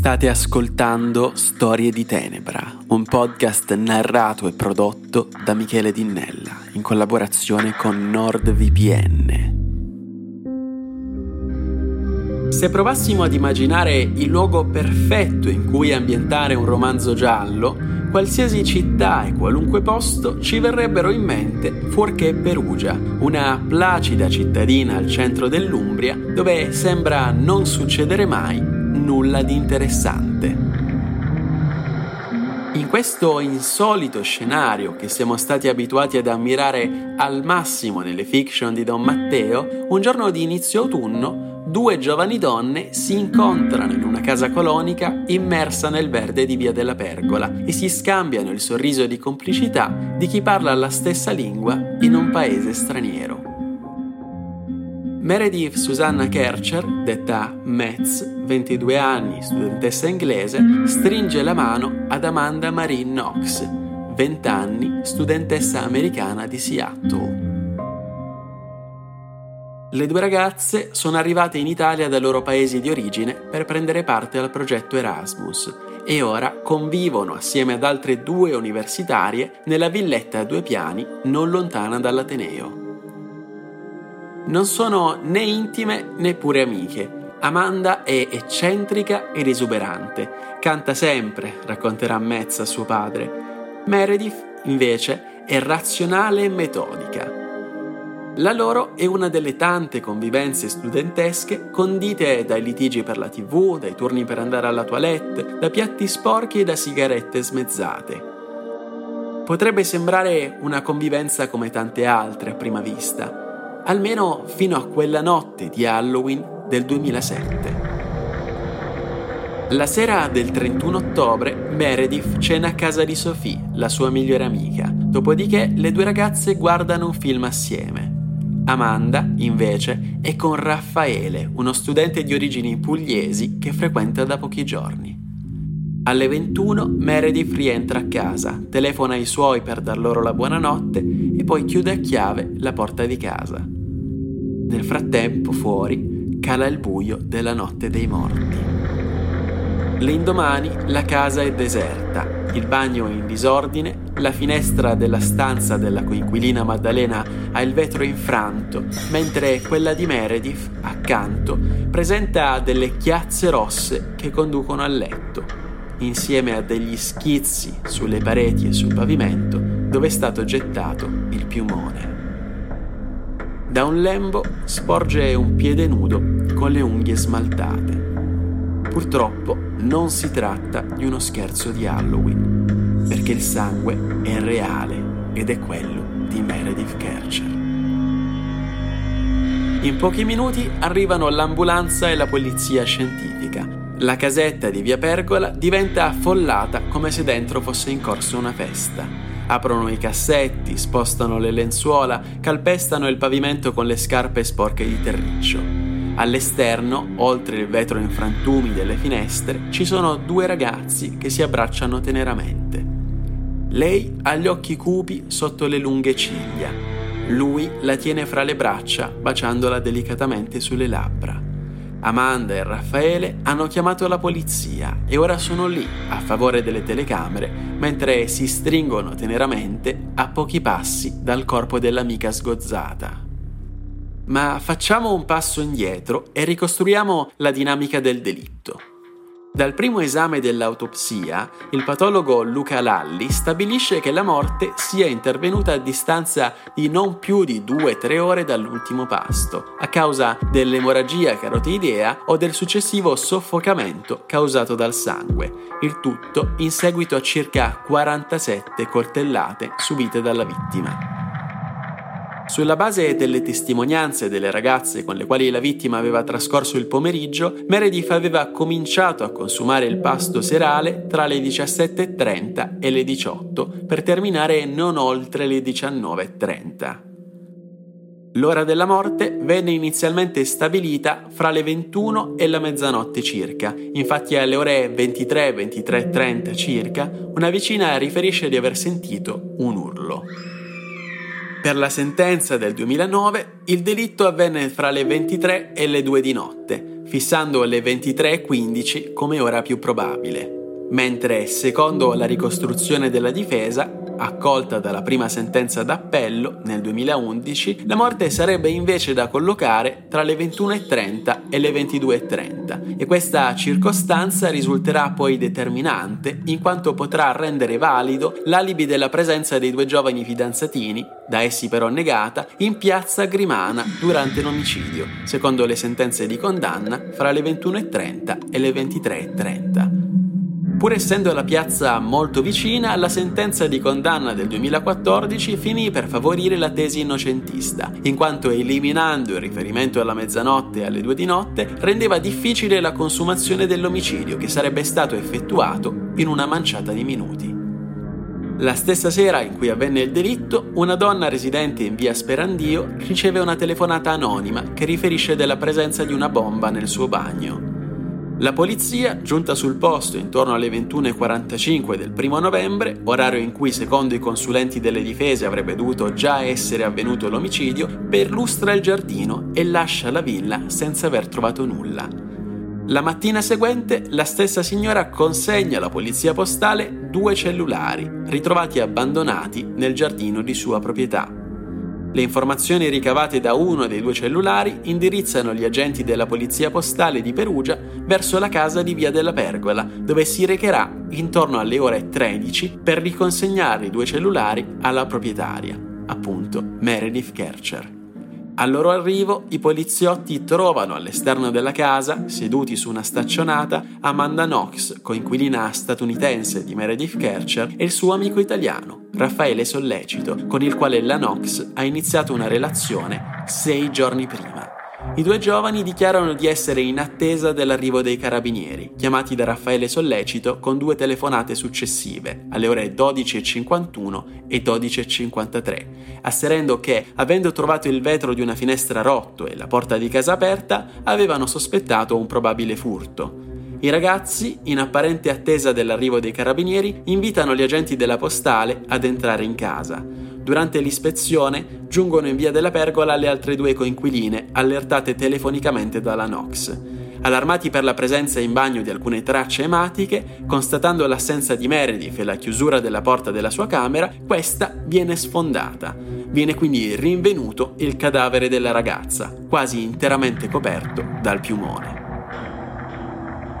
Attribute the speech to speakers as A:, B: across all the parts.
A: State ascoltando Storie di Tenebra, un podcast narrato e prodotto da Michele Dinnella in collaborazione con NordVPN. Se provassimo ad immaginare il luogo perfetto in cui ambientare un romanzo giallo, qualsiasi città e qualunque posto ci verrebbero in mente fuorché Perugia, una placida cittadina al centro dell'Umbria dove sembra non succedere mai nulla di interessante. In questo insolito scenario che siamo stati abituati ad ammirare al massimo nelle fiction di Don Matteo, un giorno di inizio autunno due giovani donne si incontrano in una casa colonica immersa nel verde di Via della Pergola e si scambiano il sorriso di complicità di chi parla la stessa lingua in un paese straniero. Meredith Susanna Kercher, detta Metz, 22 anni, studentessa inglese, stringe la mano ad Amanda Marie Knox, 20 anni, studentessa americana di Seattle. Le due ragazze sono arrivate in Italia dai loro paesi di origine per prendere parte al progetto Erasmus e ora convivono assieme ad altre due universitarie nella villetta a due piani non lontana dall'Ateneo. Non sono né intime né pure amiche. Amanda è eccentrica ed esuberante. Canta sempre, racconterà Metz a suo padre. Meredith, invece, è razionale e metodica. La loro è una delle tante convivenze studentesche condite dai litigi per la tv, dai turni per andare alla toilette, da piatti sporchi e da sigarette smezzate. Potrebbe sembrare una convivenza come tante altre a prima vista, almeno fino a quella notte di Halloween del 2007. La sera del 31 ottobre Meredith cena a casa di Sophie, la sua migliore amica, dopodiché le due ragazze guardano un film assieme. Amanda, invece, è con Raffaele, uno studente di origini pugliesi che frequenta da pochi giorni. Alle 21 Meredith rientra a casa, telefona ai suoi per dar loro la buonanotte e poi chiude a chiave la porta di casa. Nel frattempo, fuori, cala il buio della notte dei morti. L'indomani la casa è deserta, il bagno è in disordine, la finestra della stanza della coinquilina Maddalena ha il vetro infranto, mentre quella di Meredith, accanto, presenta delle chiazze rosse che conducono al letto, insieme a degli schizzi sulle pareti e sul pavimento dove è stato gettato il piumone. Da un lembo sporge un piede nudo con le unghie smaltate. Purtroppo non si tratta di uno scherzo di Halloween, perché il sangue è reale ed è quello di Meredith Kercher. In pochi minuti arrivano l'ambulanza e la polizia scientifica. La casetta di Via Pergola diventa affollata come se dentro fosse in corso una festa. Aprono i cassetti, spostano le lenzuola, calpestano il pavimento con le scarpe sporche di terriccio. All'esterno, oltre il vetro in frantumi delle finestre, ci sono due ragazzi che si abbracciano teneramente. Lei ha gli occhi cupi sotto le lunghe ciglia. Lui la tiene fra le braccia, baciandola delicatamente sulle labbra. Amanda e Raffaele hanno chiamato la polizia e ora sono lì a favore delle telecamere mentre si stringono teneramente a pochi passi dal corpo dell'amica sgozzata. Ma facciamo un passo indietro e ricostruiamo la dinamica del delitto. Dal primo esame dell'autopsia, il patologo Luca Lalli stabilisce che la morte sia intervenuta a distanza di non più di 2-3 ore dall'ultimo pasto, a causa dell'emorragia carotiidea o del successivo soffocamento causato dal sangue, il tutto in seguito a circa 47 coltellate subite dalla vittima. Sulla base delle testimonianze delle ragazze con le quali la vittima aveva trascorso il pomeriggio, Meredith aveva cominciato a consumare il pasto serale tra le 17.30 e le 18 per terminare non oltre le 19.30. L'ora della morte venne inizialmente stabilita fra le 21 e la mezzanotte circa, infatti alle ore 23-23.30 circa una vicina riferisce di aver sentito un urlo. Per la sentenza del 2009 il delitto avvenne fra le 23 e le 2 di notte, fissando le 23.15 come ora più probabile, mentre secondo la ricostruzione della difesa accolta dalla prima sentenza d'appello nel 2011, la morte sarebbe invece da collocare tra le 21.30 e le 22.30 e questa circostanza risulterà poi determinante in quanto potrà rendere valido l'alibi della presenza dei due giovani fidanzatini, da essi però negata, in piazza Grimana durante l'omicidio, secondo le sentenze di condanna fra le 21.30 e le 23.30. Pur essendo la piazza molto vicina, la sentenza di condanna del 2014 finì per favorire la tesi innocentista, in quanto eliminando il riferimento alla mezzanotte e alle due di notte, rendeva difficile la consumazione dell'omicidio che sarebbe stato effettuato in una manciata di minuti. La stessa sera in cui avvenne il delitto, una donna residente in via Sperandio riceve una telefonata anonima che riferisce della presenza di una bomba nel suo bagno. La polizia, giunta sul posto intorno alle 21.45 del 1 novembre, orario in cui secondo i consulenti delle difese avrebbe dovuto già essere avvenuto l'omicidio, perlustra il giardino e lascia la villa senza aver trovato nulla. La mattina seguente la stessa signora consegna alla polizia postale due cellulari, ritrovati abbandonati nel giardino di sua proprietà. Le informazioni ricavate da uno dei due cellulari indirizzano gli agenti della Polizia Postale di Perugia verso la casa di Via della Pergola, dove si recherà intorno alle ore 13 per riconsegnare i due cellulari alla proprietaria, appunto Meredith Kercher. Al loro arrivo, i poliziotti trovano all'esterno della casa, seduti su una staccionata, Amanda Knox, coinquilina statunitense di Meredith Kercher, e il suo amico italiano, Raffaele Sollecito, con il quale la Knox ha iniziato una relazione sei giorni prima. I due giovani dichiarano di essere in attesa dell'arrivo dei carabinieri, chiamati da Raffaele Sollecito con due telefonate successive, alle ore 12.51 e 12.53, asserendo che, avendo trovato il vetro di una finestra rotto e la porta di casa aperta, avevano sospettato un probabile furto. I ragazzi, in apparente attesa dell'arrivo dei carabinieri, invitano gli agenti della postale ad entrare in casa. Durante l'ispezione giungono in via della Pergola le altre due coinquiline, allertate telefonicamente dalla Nox. Allarmati per la presenza in bagno di alcune tracce ematiche, constatando l'assenza di Meredith e la chiusura della porta della sua camera, questa viene sfondata. Viene quindi rinvenuto il cadavere della ragazza, quasi interamente coperto dal piumone.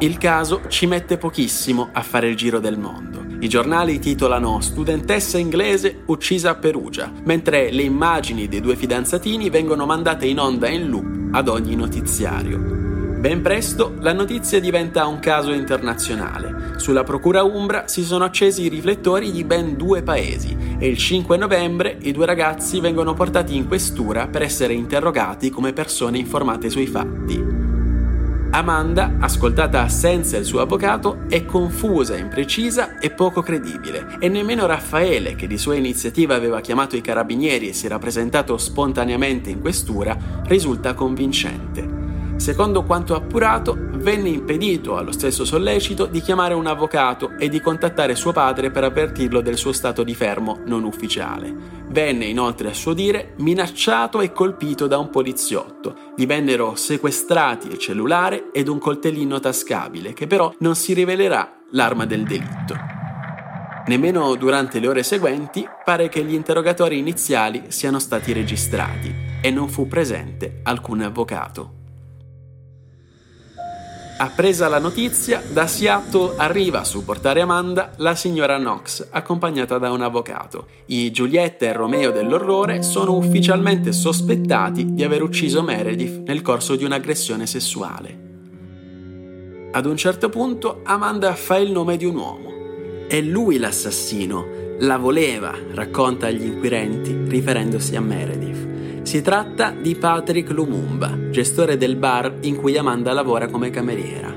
A: Il caso ci mette pochissimo a fare il giro del mondo. I giornali titolano Studentessa inglese uccisa a Perugia, mentre le immagini dei due fidanzatini vengono mandate in onda in loop ad ogni notiziario. Ben presto la notizia diventa un caso internazionale. Sulla Procura Umbra si sono accesi i riflettori di ben due paesi e il 5 novembre i due ragazzi vengono portati in questura per essere interrogati come persone informate sui fatti. Amanda, ascoltata senza il suo avvocato, è confusa, imprecisa e poco credibile e nemmeno Raffaele, che di sua iniziativa aveva chiamato i carabinieri e si era presentato spontaneamente in questura, risulta convincente. Secondo quanto appurato, venne impedito allo stesso sollecito di chiamare un avvocato e di contattare suo padre per avvertirlo del suo stato di fermo non ufficiale. Venne inoltre, a suo dire, minacciato e colpito da un poliziotto. Gli vennero sequestrati il cellulare ed un coltellino tascabile, che però non si rivelerà l'arma del delitto. Nemmeno durante le ore seguenti pare che gli interrogatori iniziali siano stati registrati e non fu presente alcun avvocato. Appresa la notizia, da Seattle arriva a supportare Amanda la signora Knox, accompagnata da un avvocato. I Giulietta e Romeo dell'orrore sono ufficialmente sospettati di aver ucciso Meredith nel corso di un'aggressione sessuale. Ad un certo punto Amanda fa il nome di un uomo. È lui l'assassino, la voleva, racconta agli inquirenti, riferendosi a Meredith. Si tratta di Patrick Lumumba, gestore del bar in cui Amanda lavora come cameriera.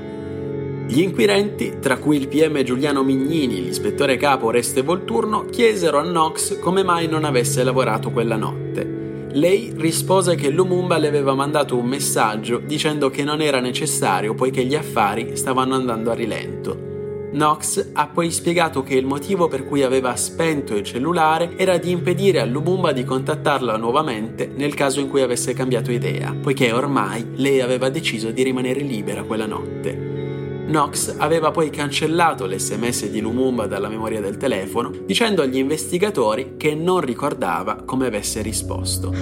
A: Gli inquirenti, tra cui il PM Giuliano Mignini l'ispettore capo Oreste Volturno, chiesero a Knox come mai non avesse lavorato quella notte. Lei rispose che Lumumba le aveva mandato un messaggio dicendo che non era necessario poiché gli affari stavano andando a rilento. Knox ha poi spiegato che il motivo per cui aveva spento il cellulare era di impedire a Lumumba di contattarla nuovamente nel caso in cui avesse cambiato idea, poiché ormai lei aveva deciso di rimanere libera quella notte. Knox aveva poi cancellato l'SMS di Lumumba dalla memoria del telefono, dicendo agli investigatori che non ricordava come avesse risposto.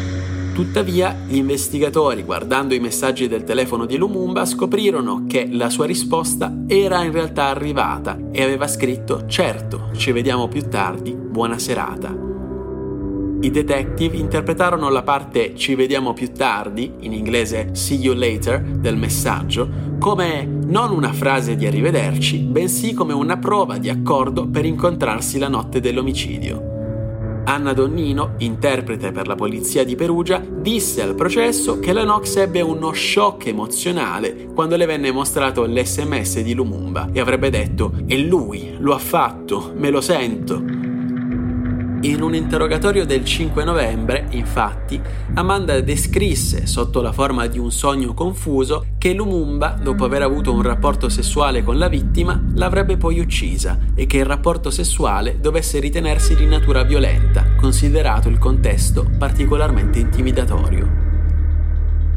A: Tuttavia, gli investigatori, guardando i messaggi del telefono di Lumumba, scoprirono che la sua risposta era in realtà arrivata e aveva scritto Certo, ci vediamo più tardi, buona serata. I detective interpretarono la parte ci vediamo più tardi, in inglese see you later, del messaggio, come non una frase di arrivederci, bensì come una prova di accordo per incontrarsi la notte dell'omicidio. Anna Donnino, interprete per la polizia di Perugia, disse al processo che la Nox ebbe uno shock emozionale quando le venne mostrato l'SMS di Lumumba e avrebbe detto: E lui, lo ha fatto, me lo sento. In un interrogatorio del 5 novembre, infatti, Amanda descrisse, sotto la forma di un sogno confuso, che Lumumba, dopo aver avuto un rapporto sessuale con la vittima, l'avrebbe poi uccisa e che il rapporto sessuale dovesse ritenersi di natura violenta, considerato il contesto particolarmente intimidatorio.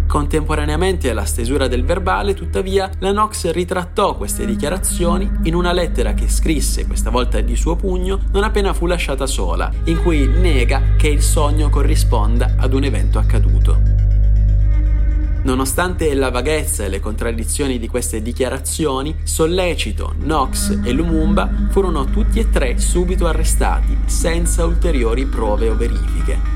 A: Contemporaneamente alla stesura del verbale, tuttavia, la Knox ritrattò queste dichiarazioni in una lettera che scrisse, questa volta di suo pugno, non appena fu lasciata sola, in cui nega che il sogno corrisponda ad un evento accaduto. Nonostante la vaghezza e le contraddizioni di queste dichiarazioni, Sollecito, Knox e Lumumba furono tutti e tre subito arrestati, senza ulteriori prove o verifiche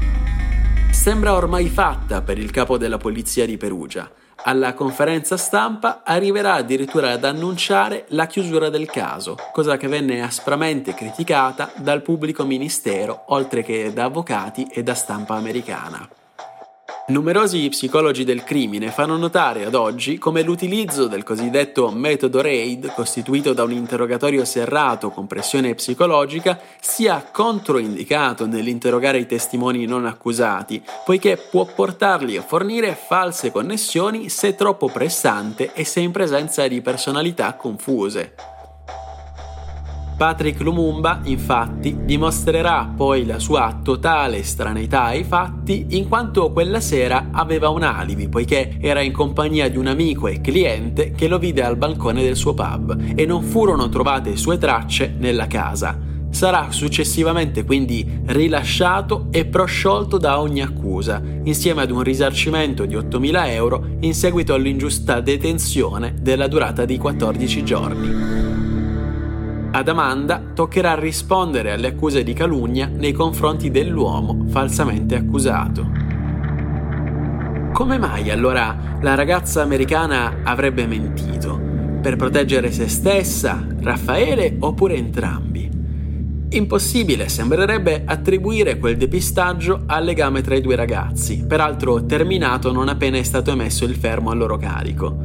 A: sembra ormai fatta per il capo della polizia di Perugia. Alla conferenza stampa arriverà addirittura ad annunciare la chiusura del caso, cosa che venne aspramente criticata dal pubblico ministero, oltre che da avvocati e da stampa americana. Numerosi psicologi del crimine fanno notare ad oggi come l'utilizzo del cosiddetto metodo RAID, costituito da un interrogatorio serrato con pressione psicologica, sia controindicato nell'interrogare i testimoni non accusati, poiché può portarli a fornire false connessioni se troppo pressante e se in presenza di personalità confuse. Patrick Lumumba, infatti, dimostrerà poi la sua totale estraneità ai fatti in quanto quella sera aveva un alibi, poiché era in compagnia di un amico e cliente che lo vide al balcone del suo pub e non furono trovate sue tracce nella casa. Sarà successivamente quindi rilasciato e prosciolto da ogni accusa, insieme ad un risarcimento di 8.000 euro in seguito all'ingiusta detenzione della durata di 14 giorni. Ad Amanda toccherà rispondere alle accuse di calunnia nei confronti dell'uomo falsamente accusato. Come mai allora la ragazza americana avrebbe mentito? Per proteggere se stessa, Raffaele oppure entrambi? Impossibile sembrerebbe attribuire quel depistaggio al legame tra i due ragazzi, peraltro terminato non appena è stato emesso il fermo al loro carico.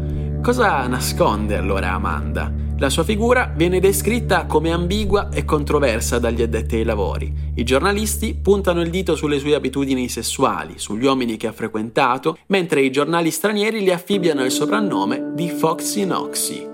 A: Cosa nasconde allora Amanda? La sua figura viene descritta come ambigua e controversa dagli addetti ai lavori. I giornalisti puntano il dito sulle sue abitudini sessuali, sugli uomini che ha frequentato, mentre i giornali stranieri gli affibbiano il soprannome di Foxy Noxy.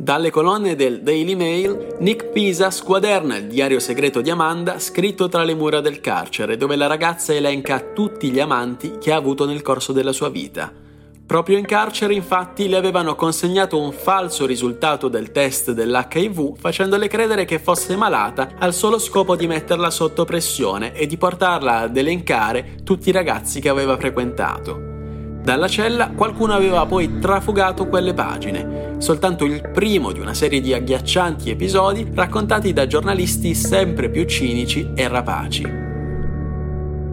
A: Dalle colonne del Daily Mail, Nick Pisa squaderna il diario segreto di Amanda scritto tra le mura del carcere, dove la ragazza elenca tutti gli amanti che ha avuto nel corso della sua vita. Proprio in carcere infatti le avevano consegnato un falso risultato del test dell'HIV facendole credere che fosse malata al solo scopo di metterla sotto pressione e di portarla ad elencare tutti i ragazzi che aveva frequentato. Dalla cella qualcuno aveva poi trafugato quelle pagine, soltanto il primo di una serie di agghiaccianti episodi raccontati da giornalisti sempre più cinici e rapaci.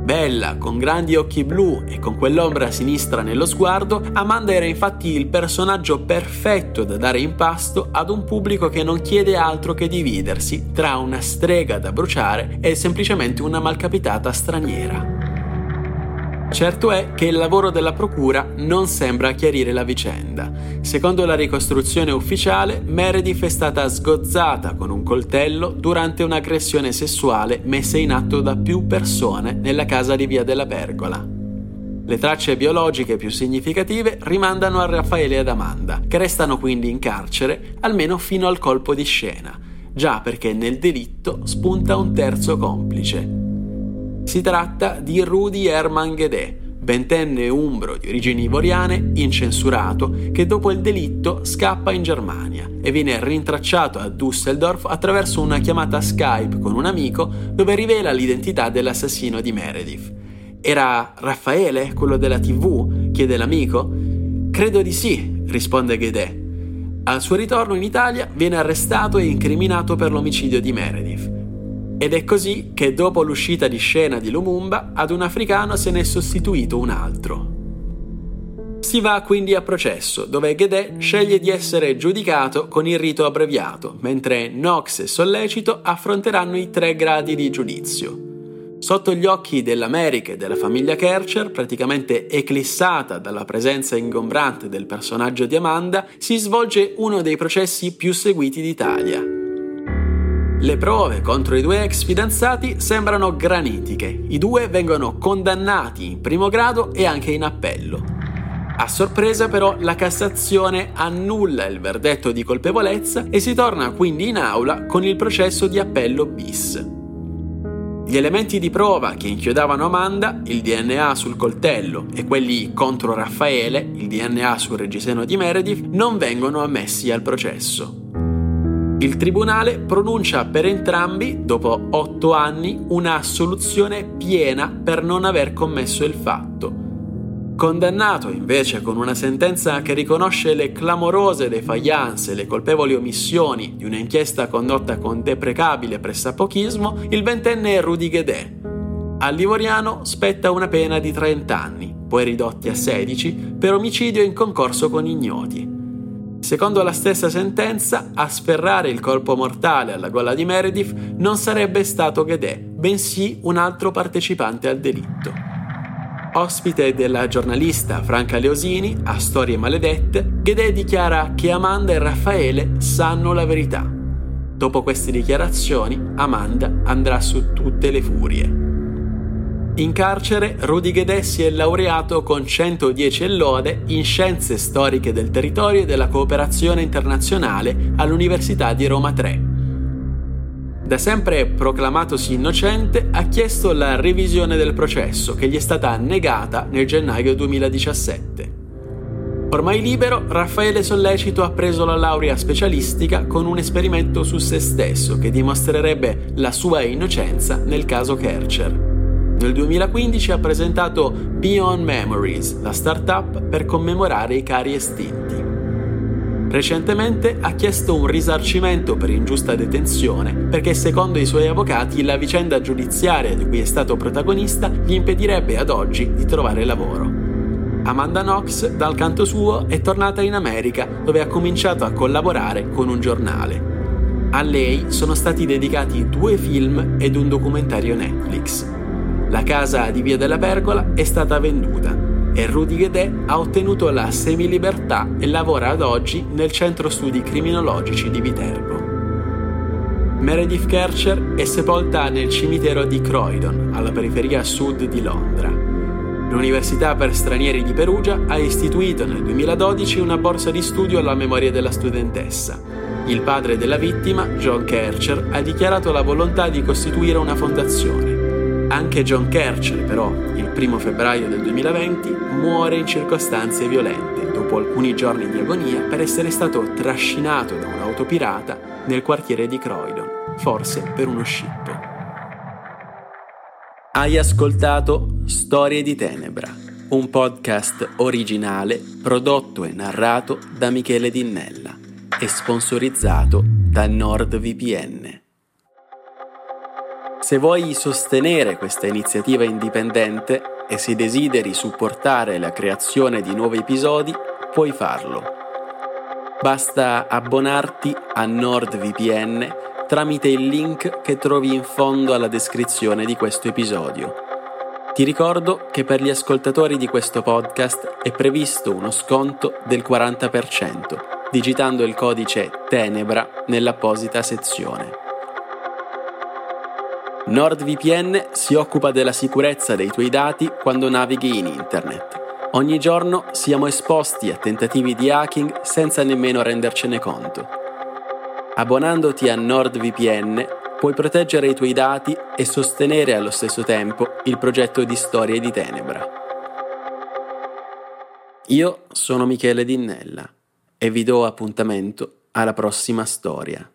A: Bella, con grandi occhi blu e con quell'ombra sinistra nello sguardo, Amanda era infatti il personaggio perfetto da dare in pasto ad un pubblico che non chiede altro che dividersi tra una strega da bruciare e semplicemente una malcapitata straniera. Certo è che il lavoro della procura non sembra chiarire la vicenda. Secondo la ricostruzione ufficiale, Meredith è stata sgozzata con un coltello durante un'aggressione sessuale messa in atto da più persone nella casa di Via della Pergola. Le tracce biologiche più significative rimandano a Raffaele e ad Amanda, che restano quindi in carcere almeno fino al colpo di scena, già perché nel delitto spunta un terzo complice. Si tratta di Rudy Herman Guedè, ventenne umbro di origini ivoriane, incensurato, che dopo il delitto scappa in Germania e viene rintracciato a Düsseldorf attraverso una chiamata Skype con un amico dove rivela l'identità dell'assassino di Meredith. Era Raffaele, quello della TV? chiede l'amico. Credo di sì, risponde Guedè. Al suo ritorno in Italia viene arrestato e incriminato per l'omicidio di Meredith. Ed è così che dopo l'uscita di scena di Lumumba ad un africano se n'è sostituito un altro. Si va quindi a processo, dove Guedè sceglie di essere giudicato con il rito abbreviato, mentre Knox e Sollecito affronteranno i tre gradi di giudizio. Sotto gli occhi dell'America e della famiglia Kercher, praticamente eclissata dalla presenza ingombrante del personaggio di Amanda, si svolge uno dei processi più seguiti d'Italia. Le prove contro i due ex fidanzati sembrano granitiche. I due vengono condannati in primo grado e anche in appello. A sorpresa però la Cassazione annulla il verdetto di colpevolezza e si torna quindi in aula con il processo di appello bis. Gli elementi di prova che inchiodavano Amanda, il DNA sul coltello e quelli contro Raffaele, il DNA sul reggiseno di Meredith, non vengono ammessi al processo. Il tribunale pronuncia per entrambi, dopo otto anni, una assoluzione piena per non aver commesso il fatto Condannato invece con una sentenza che riconosce le clamorose defiance e le colpevoli omissioni di un'inchiesta condotta con deprecabile pressapochismo, il ventenne Rudy Guedè. Al Livoriano spetta una pena di 30 anni, poi ridotti a 16, per omicidio in concorso con ignoti. Secondo la stessa sentenza, a sferrare il colpo mortale alla gola di Meredith non sarebbe stato Guedè, bensì un altro partecipante al delitto. Ospite della giornalista Franca Leosini a Storie Maledette, Ghedè dichiara che Amanda e Raffaele sanno la verità. Dopo queste dichiarazioni, Amanda andrà su tutte le furie. In carcere, Rudy Ghedè si è laureato con 110 lode in Scienze Storiche del Territorio e della Cooperazione Internazionale all'Università di Roma 3 da sempre proclamatosi innocente, ha chiesto la revisione del processo che gli è stata negata nel gennaio 2017. Ormai libero, Raffaele Sollecito ha preso la laurea specialistica con un esperimento su se stesso che dimostrerebbe la sua innocenza nel caso Kercher. Nel 2015 ha presentato Beyond Memories, la startup per commemorare i cari estinti. Recentemente ha chiesto un risarcimento per ingiusta detenzione perché secondo i suoi avvocati la vicenda giudiziaria di cui è stato protagonista gli impedirebbe ad oggi di trovare lavoro. Amanda Knox, dal canto suo, è tornata in America dove ha cominciato a collaborare con un giornale. A lei sono stati dedicati due film ed un documentario Netflix. La casa di Via della Pergola è stata venduta e Rudy Guedè ha ottenuto la semilibertà e lavora ad oggi nel centro studi criminologici di Viterbo. Meredith Kercher è sepolta nel cimitero di Croydon, alla periferia sud di Londra. L'Università per stranieri di Perugia ha istituito nel 2012 una borsa di studio alla memoria della studentessa. Il padre della vittima, John Kercher, ha dichiarato la volontà di costituire una fondazione. Anche John Kercher, però, il primo febbraio del 2020, muore in circostanze violente dopo alcuni giorni di agonia per essere stato trascinato da un'auto pirata nel quartiere di Croydon, forse per uno scippo. Hai ascoltato Storie di Tenebra, un podcast originale prodotto e narrato da Michele Dinnella e sponsorizzato da NordVPN. Se vuoi sostenere questa iniziativa indipendente e se desideri supportare la creazione di nuovi episodi, puoi farlo. Basta abbonarti a NordVPN tramite il link che trovi in fondo alla descrizione di questo episodio. Ti ricordo che per gli ascoltatori di questo podcast è previsto uno sconto del 40%, digitando il codice Tenebra nell'apposita sezione. NordVPN si occupa della sicurezza dei tuoi dati quando navighi in internet. Ogni giorno siamo esposti a tentativi di hacking senza nemmeno rendercene conto. Abbonandoti a NordVPN puoi proteggere i tuoi dati e sostenere allo stesso tempo il progetto di Storie di Tenebra. Io sono Michele Dinnella e vi do appuntamento alla prossima storia.